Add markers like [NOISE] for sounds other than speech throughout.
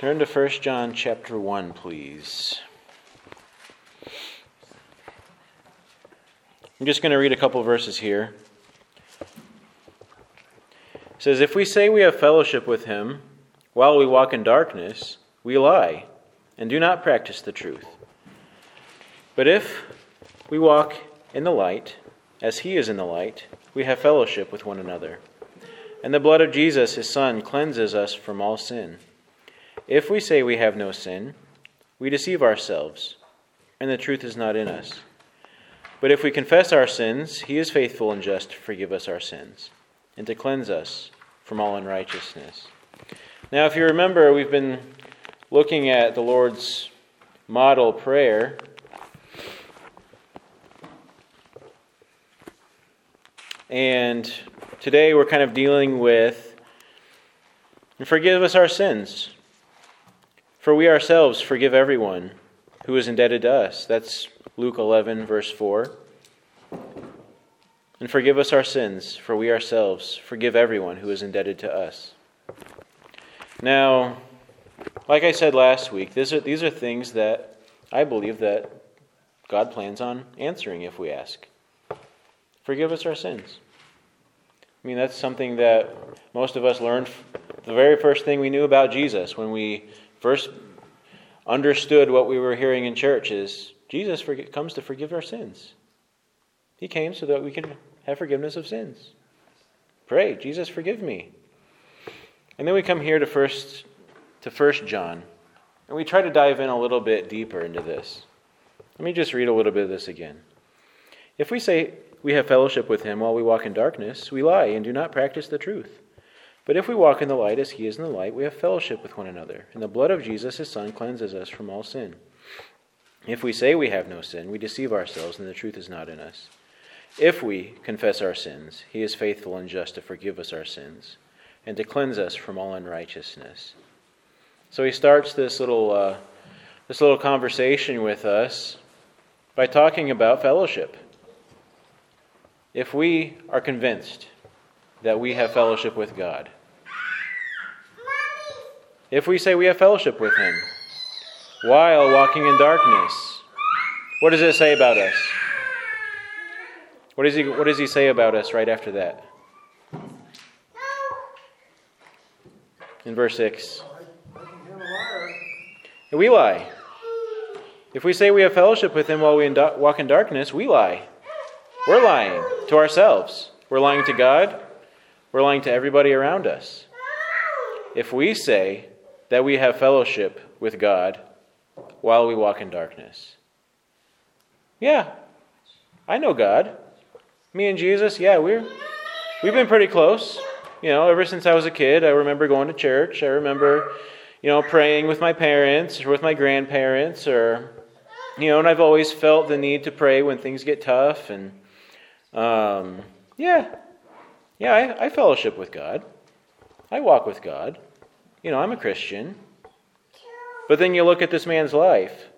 Turn to 1 John chapter 1, please. I'm just going to read a couple verses here. It says, If we say we have fellowship with him while we walk in darkness, we lie and do not practice the truth. But if we walk in the light, as he is in the light, we have fellowship with one another. And the blood of Jesus, his Son, cleanses us from all sin. If we say we have no sin, we deceive ourselves, and the truth is not in us. But if we confess our sins, he is faithful and just to forgive us our sins and to cleanse us from all unrighteousness. Now, if you remember, we've been looking at the Lord's model prayer. And today we're kind of dealing with forgive us our sins. For we ourselves forgive everyone who is indebted to us. That's Luke 11, verse 4. And forgive us our sins, for we ourselves forgive everyone who is indebted to us. Now, like I said last week, these are, these are things that I believe that God plans on answering if we ask. Forgive us our sins. I mean, that's something that most of us learned the very first thing we knew about Jesus when we first understood what we were hearing in church is Jesus comes to forgive our sins. He came so that we can have forgiveness of sins. Pray, Jesus, forgive me. And then we come here to first to First John, and we try to dive in a little bit deeper into this. Let me just read a little bit of this again. If we say we have fellowship with him while we walk in darkness, we lie and do not practice the truth. But if we walk in the light as he is in the light, we have fellowship with one another, and the blood of Jesus, his Son, cleanses us from all sin. If we say we have no sin, we deceive ourselves, and the truth is not in us. If we confess our sins, he is faithful and just to forgive us our sins and to cleanse us from all unrighteousness. So he starts this little, uh, this little conversation with us by talking about fellowship. If we are convinced that we have fellowship with God. If we say we have fellowship with Him while walking in darkness, what does it say about us? What does he, what does he say about us right after that? In verse 6. We lie. If we say we have fellowship with him while we walk in darkness, we lie. We're lying to ourselves. We're lying to God. We're lying to everybody around us. If we say that we have fellowship with God while we walk in darkness, yeah, I know God. Me and Jesus, yeah, we're we've been pretty close. You know, ever since I was a kid, I remember going to church. I remember, you know, praying with my parents or with my grandparents or you know, and I've always felt the need to pray when things get tough and um, yeah, yeah, I, I fellowship with God. I walk with God. You know, I'm a Christian. But then you look at this man's life,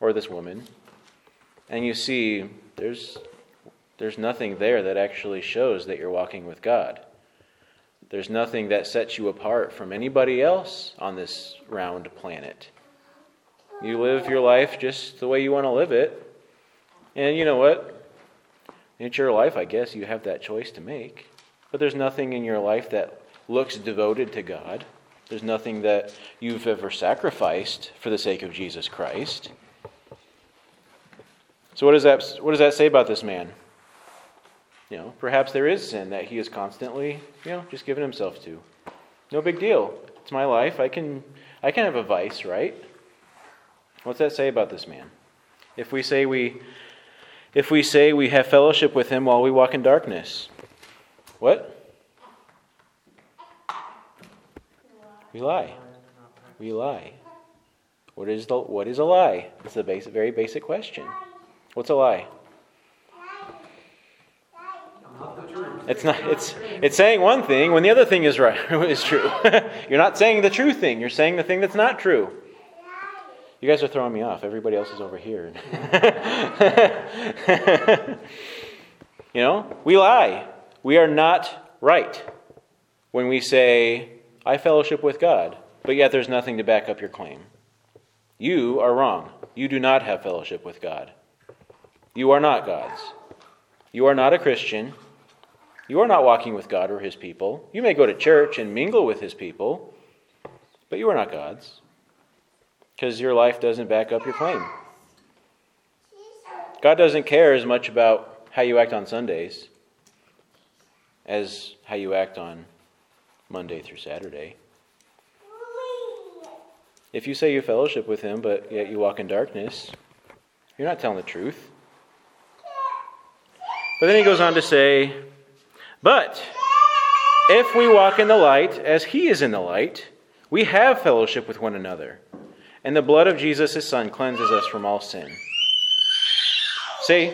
or this woman, and you see there's, there's nothing there that actually shows that you're walking with God. There's nothing that sets you apart from anybody else on this round planet. You live your life just the way you want to live it. And you know what? It's your life, I guess. You have that choice to make. But there's nothing in your life that looks devoted to God. There's nothing that you've ever sacrificed for the sake of Jesus Christ. So what does that what does that say about this man? You know, perhaps there is sin that he is constantly, you know, just giving himself to. No big deal. It's my life. I can I can have a vice, right? What's that say about this man? If we say we if we say we have fellowship with him while we walk in darkness? What? We lie. We lie. What is, the, what is a lie? It's a basic, very basic question. What's a lie? It's not. It's it's saying one thing when the other thing is right [LAUGHS] is true. [LAUGHS] You're not saying the true thing. You're saying the thing that's not true. You guys are throwing me off. Everybody else is over here. [LAUGHS] you know, we lie. We are not right when we say, I fellowship with God. but yet there's nothing to back up your claim. You are wrong. You do not have fellowship with God. You are not God's. You are not a Christian. You are not walking with God or His people. You may go to church and mingle with His people, but you are not God's because your life doesn't back up your claim. God doesn't care as much about how you act on Sundays as how you act on Monday through Saturday. If you say you fellowship with Him, but yet you walk in darkness, you're not telling the truth. But then he goes on to say, But if we walk in the light as He is in the light, we have fellowship with one another, and the blood of Jesus, His Son, cleanses us from all sin. See,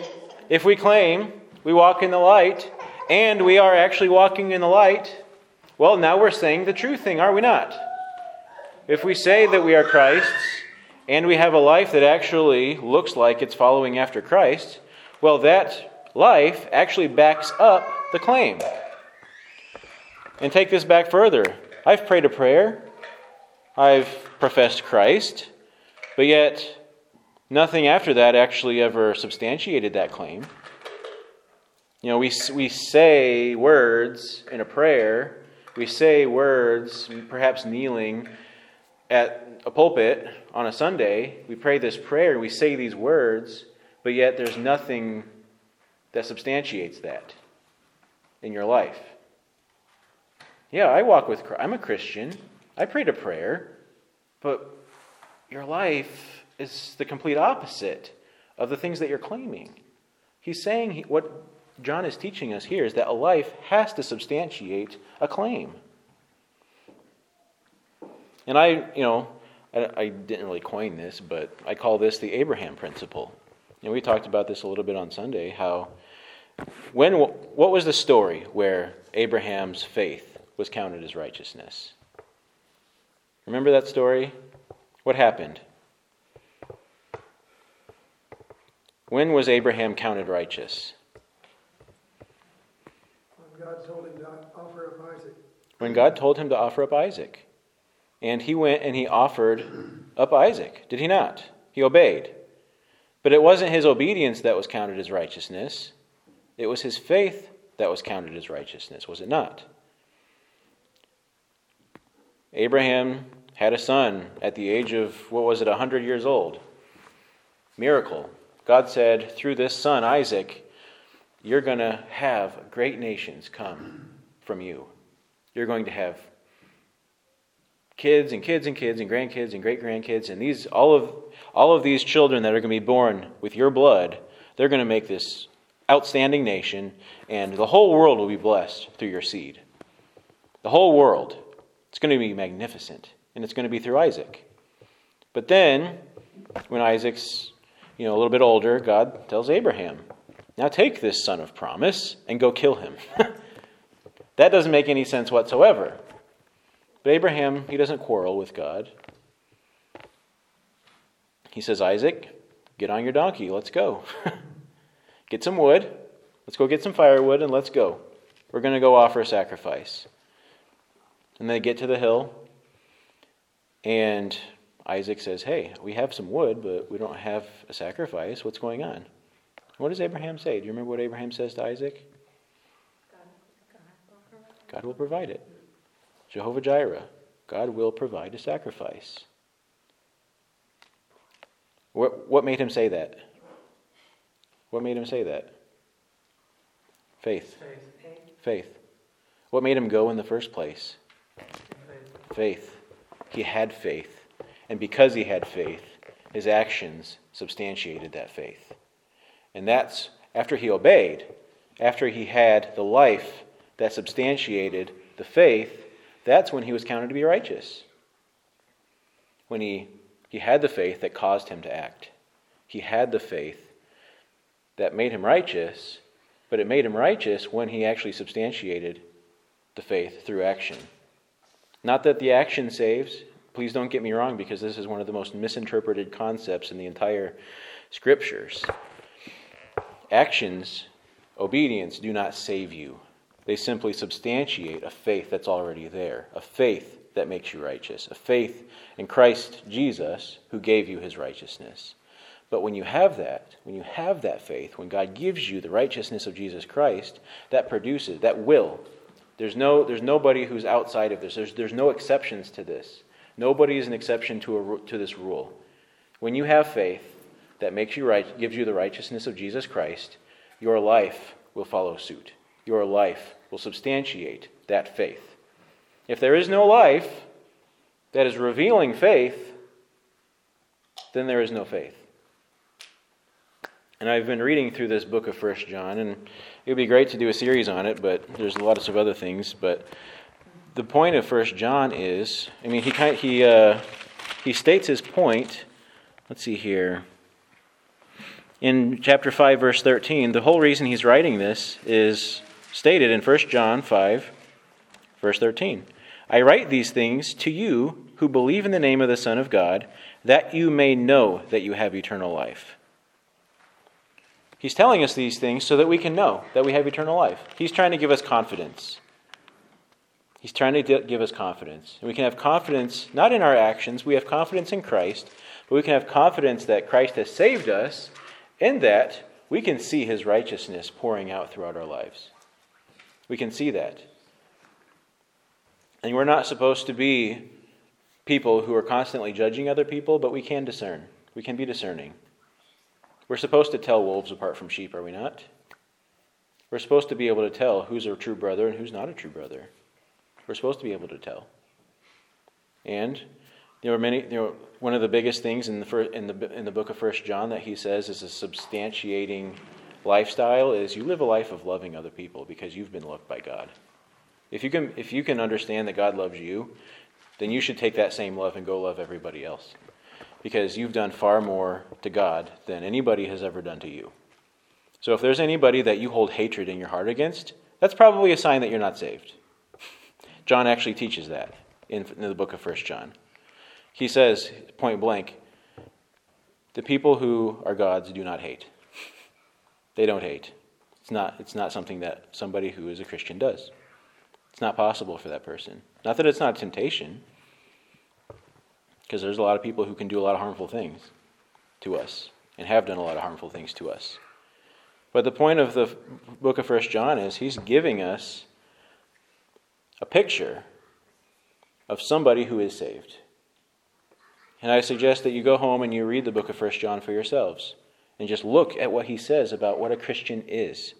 if we claim we walk in the light, and we are actually walking in the light, well, now we're saying the true thing, are we not? If we say that we are Christ's, and we have a life that actually looks like it's following after Christ, well, that life actually backs up the claim. And take this back further. I've prayed a prayer, I've professed Christ, but yet nothing after that actually ever substantiated that claim. You know, we, we say words in a prayer, we say words, perhaps kneeling at a pulpit on a Sunday. We pray this prayer, we say these words, but yet there's nothing that substantiates that in your life. Yeah, I walk with Christ. I'm a Christian. I prayed a prayer, but your life is the complete opposite of the things that you're claiming. He's saying what John is teaching us here is that a life has to substantiate a claim. And I, you know, I, I, didn't really coin this, but I call this the Abraham principle. And we talked about this a little bit on Sunday. How, when, what was the story where Abraham's faith was counted as righteousness? Remember that story? What happened? When was Abraham counted righteous? God told him to offer up Isaac. When God told him to offer up Isaac. And he went and he offered up Isaac, did he not? He obeyed. But it wasn't his obedience that was counted as righteousness, it was his faith that was counted as righteousness, was it not? Abraham had a son at the age of, what was it, 100 years old. Miracle. God said, through this son, Isaac, you're going to have great nations come from you. You're going to have kids and kids and kids and grandkids and great grandkids and these all of all of these children that are going to be born with your blood they're going to make this outstanding nation and the whole world will be blessed through your seed. The whole world. It's going to be magnificent and it's going to be through isaac. But then when isaac's you know a little bit older god tells abraham now take this son of promise and go kill him. [LAUGHS] that doesn't make any sense whatsoever. But Abraham, he doesn't quarrel with God. He says, Isaac, get on your donkey. Let's go. [LAUGHS] get some wood. Let's go get some firewood and let's go. We're going to go offer a sacrifice. And they get to the hill, and Isaac says, Hey, we have some wood, but we don't have a sacrifice. What's going on? What does Abraham say? Do you remember what Abraham says to Isaac? God will provide it. Jehovah Jireh. God will provide a sacrifice. What, what made him say that? What made him say that? Faith. Faith. Faith. What made him go in the first place? Faith. faith. He had faith. And because he had faith, his actions substantiated that faith. And that's after he obeyed, after he had the life that substantiated the faith, that's when he was counted to be righteous. When he, he had the faith that caused him to act. He had the faith that made him righteous, but it made him righteous when he actually substantiated the faith through action. Not that the action saves, please don't get me wrong, because this is one of the most misinterpreted concepts in the entire scriptures. Actions, obedience, do not save you. They simply substantiate a faith that's already there, a faith that makes you righteous, a faith in Christ Jesus who gave you his righteousness. But when you have that, when you have that faith, when God gives you the righteousness of Jesus Christ, that produces, that will. There's, no, there's nobody who's outside of this. There's, there's no exceptions to this. Nobody is an exception to, a, to this rule. When you have faith that makes you right, gives you the righteousness of Jesus Christ, your life will follow suit. Your life will substantiate that faith. If there is no life that is revealing faith, then there is no faith. And I've been reading through this book of First John, and it would be great to do a series on it, but there's a lot of other things. But the point of First John is, I mean, he kind he uh, he states his point. Let's see here. In chapter five, verse thirteen, the whole reason he's writing this is stated in First John five, verse thirteen. I write these things to you who believe in the name of the Son of God, that you may know that you have eternal life. He's telling us these things so that we can know that we have eternal life. He's trying to give us confidence. He's trying to give us confidence. And we can have confidence not in our actions, we have confidence in Christ, but we can have confidence that Christ has saved us, in that we can see his righteousness pouring out throughout our lives. We can see that. And we're not supposed to be people who are constantly judging other people, but we can discern. We can be discerning. We're supposed to tell wolves apart from sheep, are we not? We're supposed to be able to tell who's a true brother and who's not a true brother. We're supposed to be able to tell. And there are many. One of the biggest things in the first, in the in the book of First John that he says is a substantiating lifestyle is you live a life of loving other people because you've been loved by God. If you can if you can understand that God loves you, then you should take that same love and go love everybody else because you've done far more to God than anybody has ever done to you. So if there's anybody that you hold hatred in your heart against, that's probably a sign that you're not saved. John actually teaches that in, in the book of First John. He says, point blank, the people who are God's do not hate. They don't hate. It's not, it's not something that somebody who is a Christian does. It's not possible for that person. Not that it's not temptation, because there's a lot of people who can do a lot of harmful things to us and have done a lot of harmful things to us. But the point of the book of First John is he's giving us a picture of somebody who is saved. And I suggest that you go home and you read the book of First John for yourselves and just look at what he says about what a Christian is,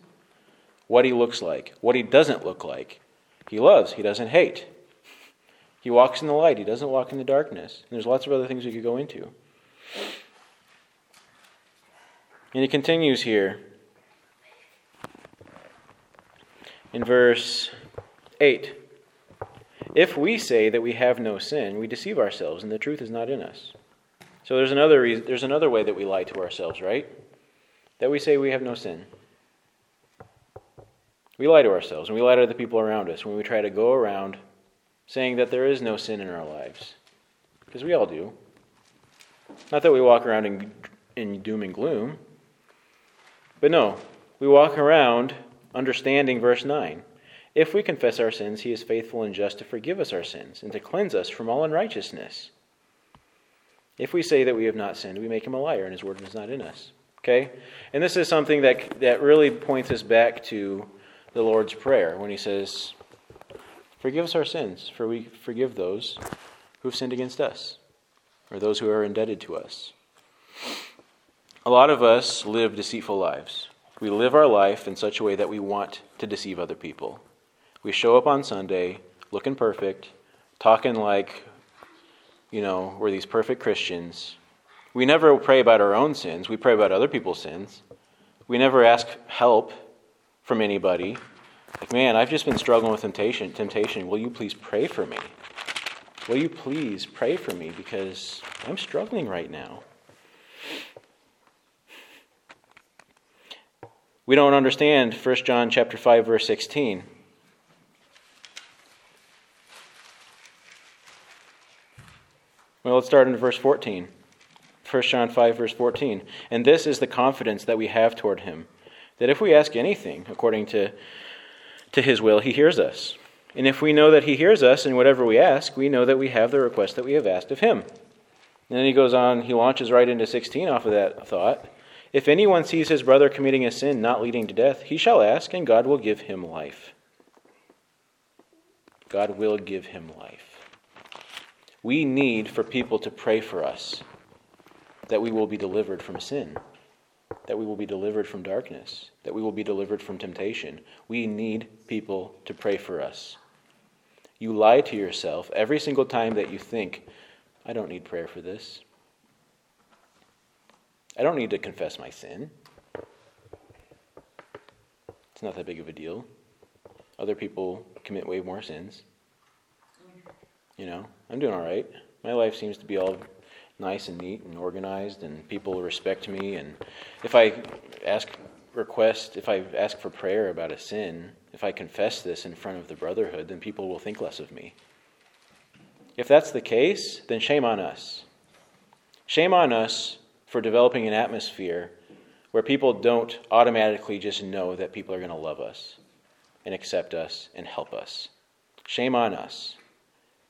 what he looks like, what he doesn't look like. He loves, he doesn't hate. He walks in the light, he doesn't walk in the darkness. And there's lots of other things we could go into. And he continues here in verse 8 If we say that we have no sin, we deceive ourselves, and the truth is not in us. So there's another, reason, there's another way that we lie to ourselves, right? That we say we have no sin. We lie to ourselves, and we lie to the people around us when we try to go around saying that there is no sin in our lives. Because we all do. Not that we walk around in, in doom and gloom, but no, we walk around understanding verse 9. If we confess our sins, he is faithful and just to forgive us our sins and to cleanse us from all unrighteousness. If we say that we have not sinned, we make him a liar and his word is not in us. Okay? And this is something that, that really points us back to the Lord's Prayer when he says, Forgive us our sins, for we forgive those who have sinned against us, or those who are indebted to us. A lot of us live deceitful lives. We live our life in such a way that we want to deceive other people. We show up on Sunday looking perfect, talking like, you know, we're these perfect Christians. We never pray about our own sins, we pray about other people's sins. We never ask help from anybody. Like, man, I've just been struggling with temptation. Temptation. Will you please pray for me? Will you please pray for me because I'm struggling right now. We don't understand 1 John chapter 5 verse 16. Well, let's start in verse 14. 1 John 5 verse 14. And this is the confidence that we have toward him that if we ask anything according to to his will, he hears us. And if we know that he hears us in whatever we ask, we know that we have the request that we have asked of him. And then he goes on, he launches right into 16 off of that thought. If anyone sees his brother committing a sin not leading to death, he shall ask, and God will give him life. God will give him life. We need for people to pray for us that we will be delivered from sin, that we will be delivered from darkness, that we will be delivered from temptation. We need people to pray for us. You lie to yourself every single time that you think, I don't need prayer for this. I don't need to confess my sin. It's not that big of a deal. Other people commit way more sins. You know, I'm doing all right. My life seems to be all nice and neat and organized, and people respect me. And if I ask request, if I ask for prayer about a sin, if I confess this in front of the brotherhood, then people will think less of me. If that's the case, then shame on us. Shame on us for developing an atmosphere where people don't automatically just know that people are going to love us and accept us and help us. Shame on us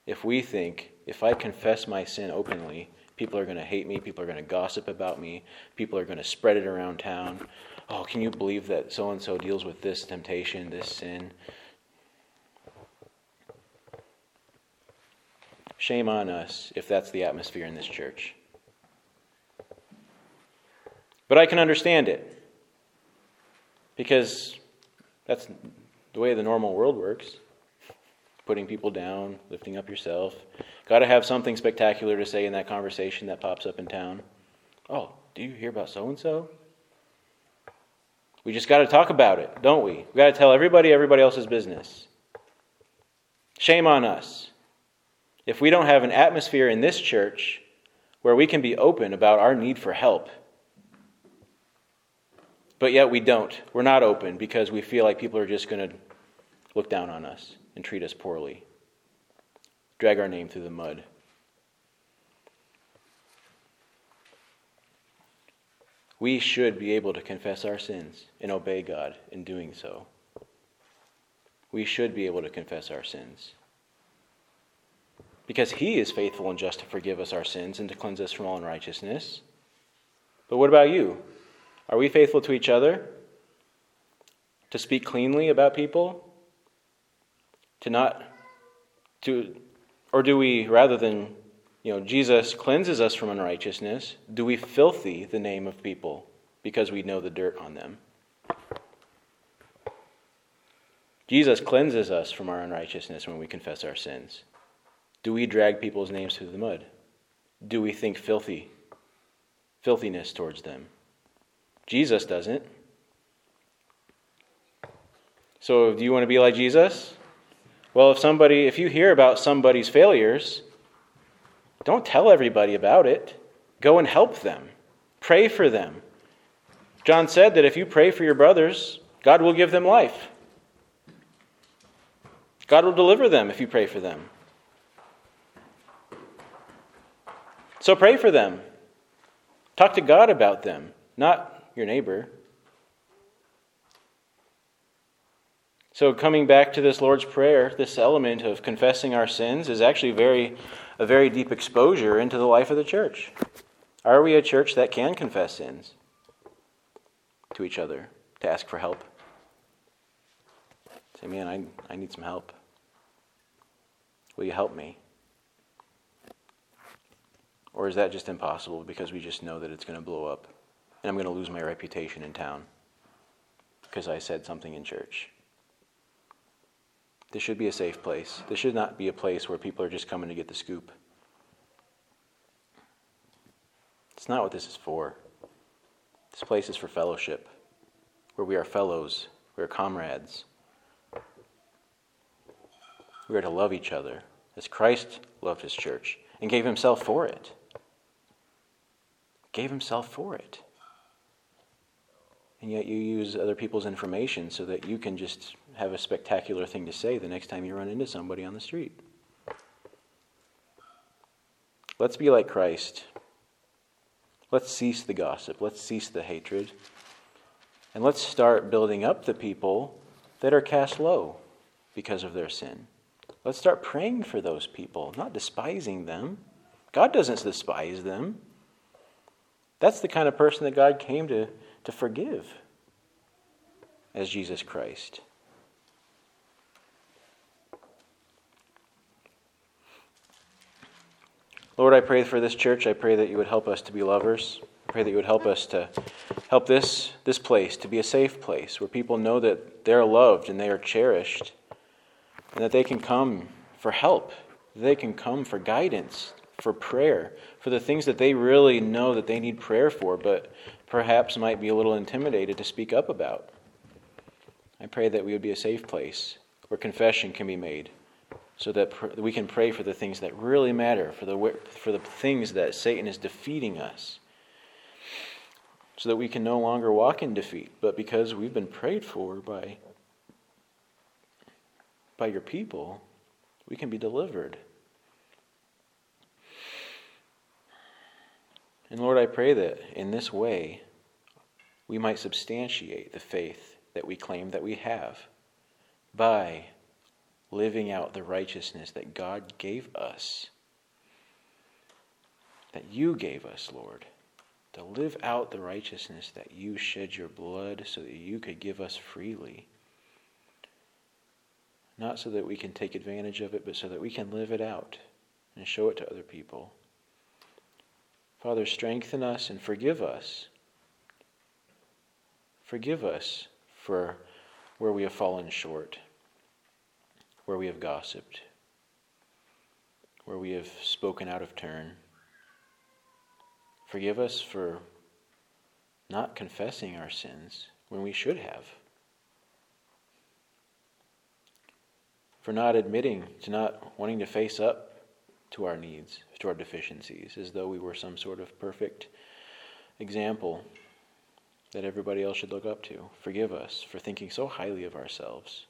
if we think if I confess my sin openly, people are going to hate me, people are going to gossip about me, people are going to spread it around town. Oh, can you believe that so and so deals with this temptation, this sin? Shame on us if that's the atmosphere in this church. But I can understand it because that's the way the normal world works putting people down, lifting up yourself. Got to have something spectacular to say in that conversation that pops up in town. Oh, do you hear about so and so? We just got to talk about it, don't we? We got to tell everybody everybody else's business. Shame on us if we don't have an atmosphere in this church where we can be open about our need for help. But yet we don't. We're not open because we feel like people are just going to look down on us and treat us poorly, drag our name through the mud. We should be able to confess our sins and obey God in doing so. We should be able to confess our sins because he is faithful and just to forgive us our sins and to cleanse us from all unrighteousness. But what about you? Are we faithful to each other? To speak cleanly about people? To not to or do we rather than you know Jesus cleanses us from unrighteousness, do we filthy the name of people because we know the dirt on them? Jesus cleanses us from our unrighteousness when we confess our sins. Do we drag people's names through the mud? Do we think filthy, filthiness towards them? Jesus doesn't. So, do you want to be like Jesus? Well, if somebody, if you hear about somebody's failures, don't tell everybody about it. Go and help them. Pray for them. John said that if you pray for your brothers, God will give them life. God will deliver them if you pray for them. So pray for them. Talk to God about them, not your neighbor. So coming back to this Lord's Prayer, this element of confessing our sins is actually very a very deep exposure into the life of the church. Are we a church that can confess sins to each other, to ask for help? Say, man, I, I need some help. Will you help me? Or is that just impossible because we just know that it's going to blow up and I'm going to lose my reputation in town because I said something in church? This should be a safe place. This should not be a place where people are just coming to get the scoop. It's not what this is for. This place is for fellowship, where we are fellows, we are comrades. We are to love each other as Christ loved his church and gave himself for it gave himself for it. And yet you use other people's information so that you can just have a spectacular thing to say the next time you run into somebody on the street. Let's be like Christ. Let's cease the gossip. Let's cease the hatred. And let's start building up the people that are cast low because of their sin. Let's start praying for those people, not despising them. God doesn't despise them. That's the kind of person that God came to, to forgive as Jesus Christ. Lord, I pray for this church. I pray that you would help us to be lovers. I pray that you would help us to help this, this place to be a safe place where people know that they're loved and they are cherished and that they can come for help. They can come for guidance, for prayer, for the things that they really know that they need prayer for, but perhaps might be a little intimidated to speak up about. I pray that we would be a safe place where confession can be made so that pr- we can pray for the things that really matter, for the, for the things that Satan is defeating us, so that we can no longer walk in defeat, but because we've been prayed for by, by your people, we can be delivered. And Lord, I pray that in this way we might substantiate the faith that we claim that we have by living out the righteousness that God gave us, that you gave us, Lord, to live out the righteousness that you shed your blood so that you could give us freely. Not so that we can take advantage of it, but so that we can live it out and show it to other people. Father, strengthen us and forgive us. Forgive us for where we have fallen short where we have gossiped, where we have spoken out of turn. Forgive us for not confessing our sins when we should have. For not admitting to not wanting to face up to our needs, to our deficiencies, as though we were some sort of perfect example that everybody else should look up to. Forgive us for thinking so highly of ourselves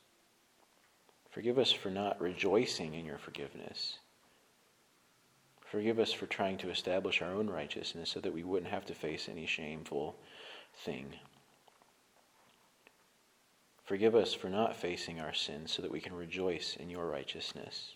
Forgive us for not rejoicing in your forgiveness. Forgive us for trying to establish our own righteousness so that we wouldn't have to face any shameful thing. Forgive us for not facing our sins so that we can rejoice in your righteousness.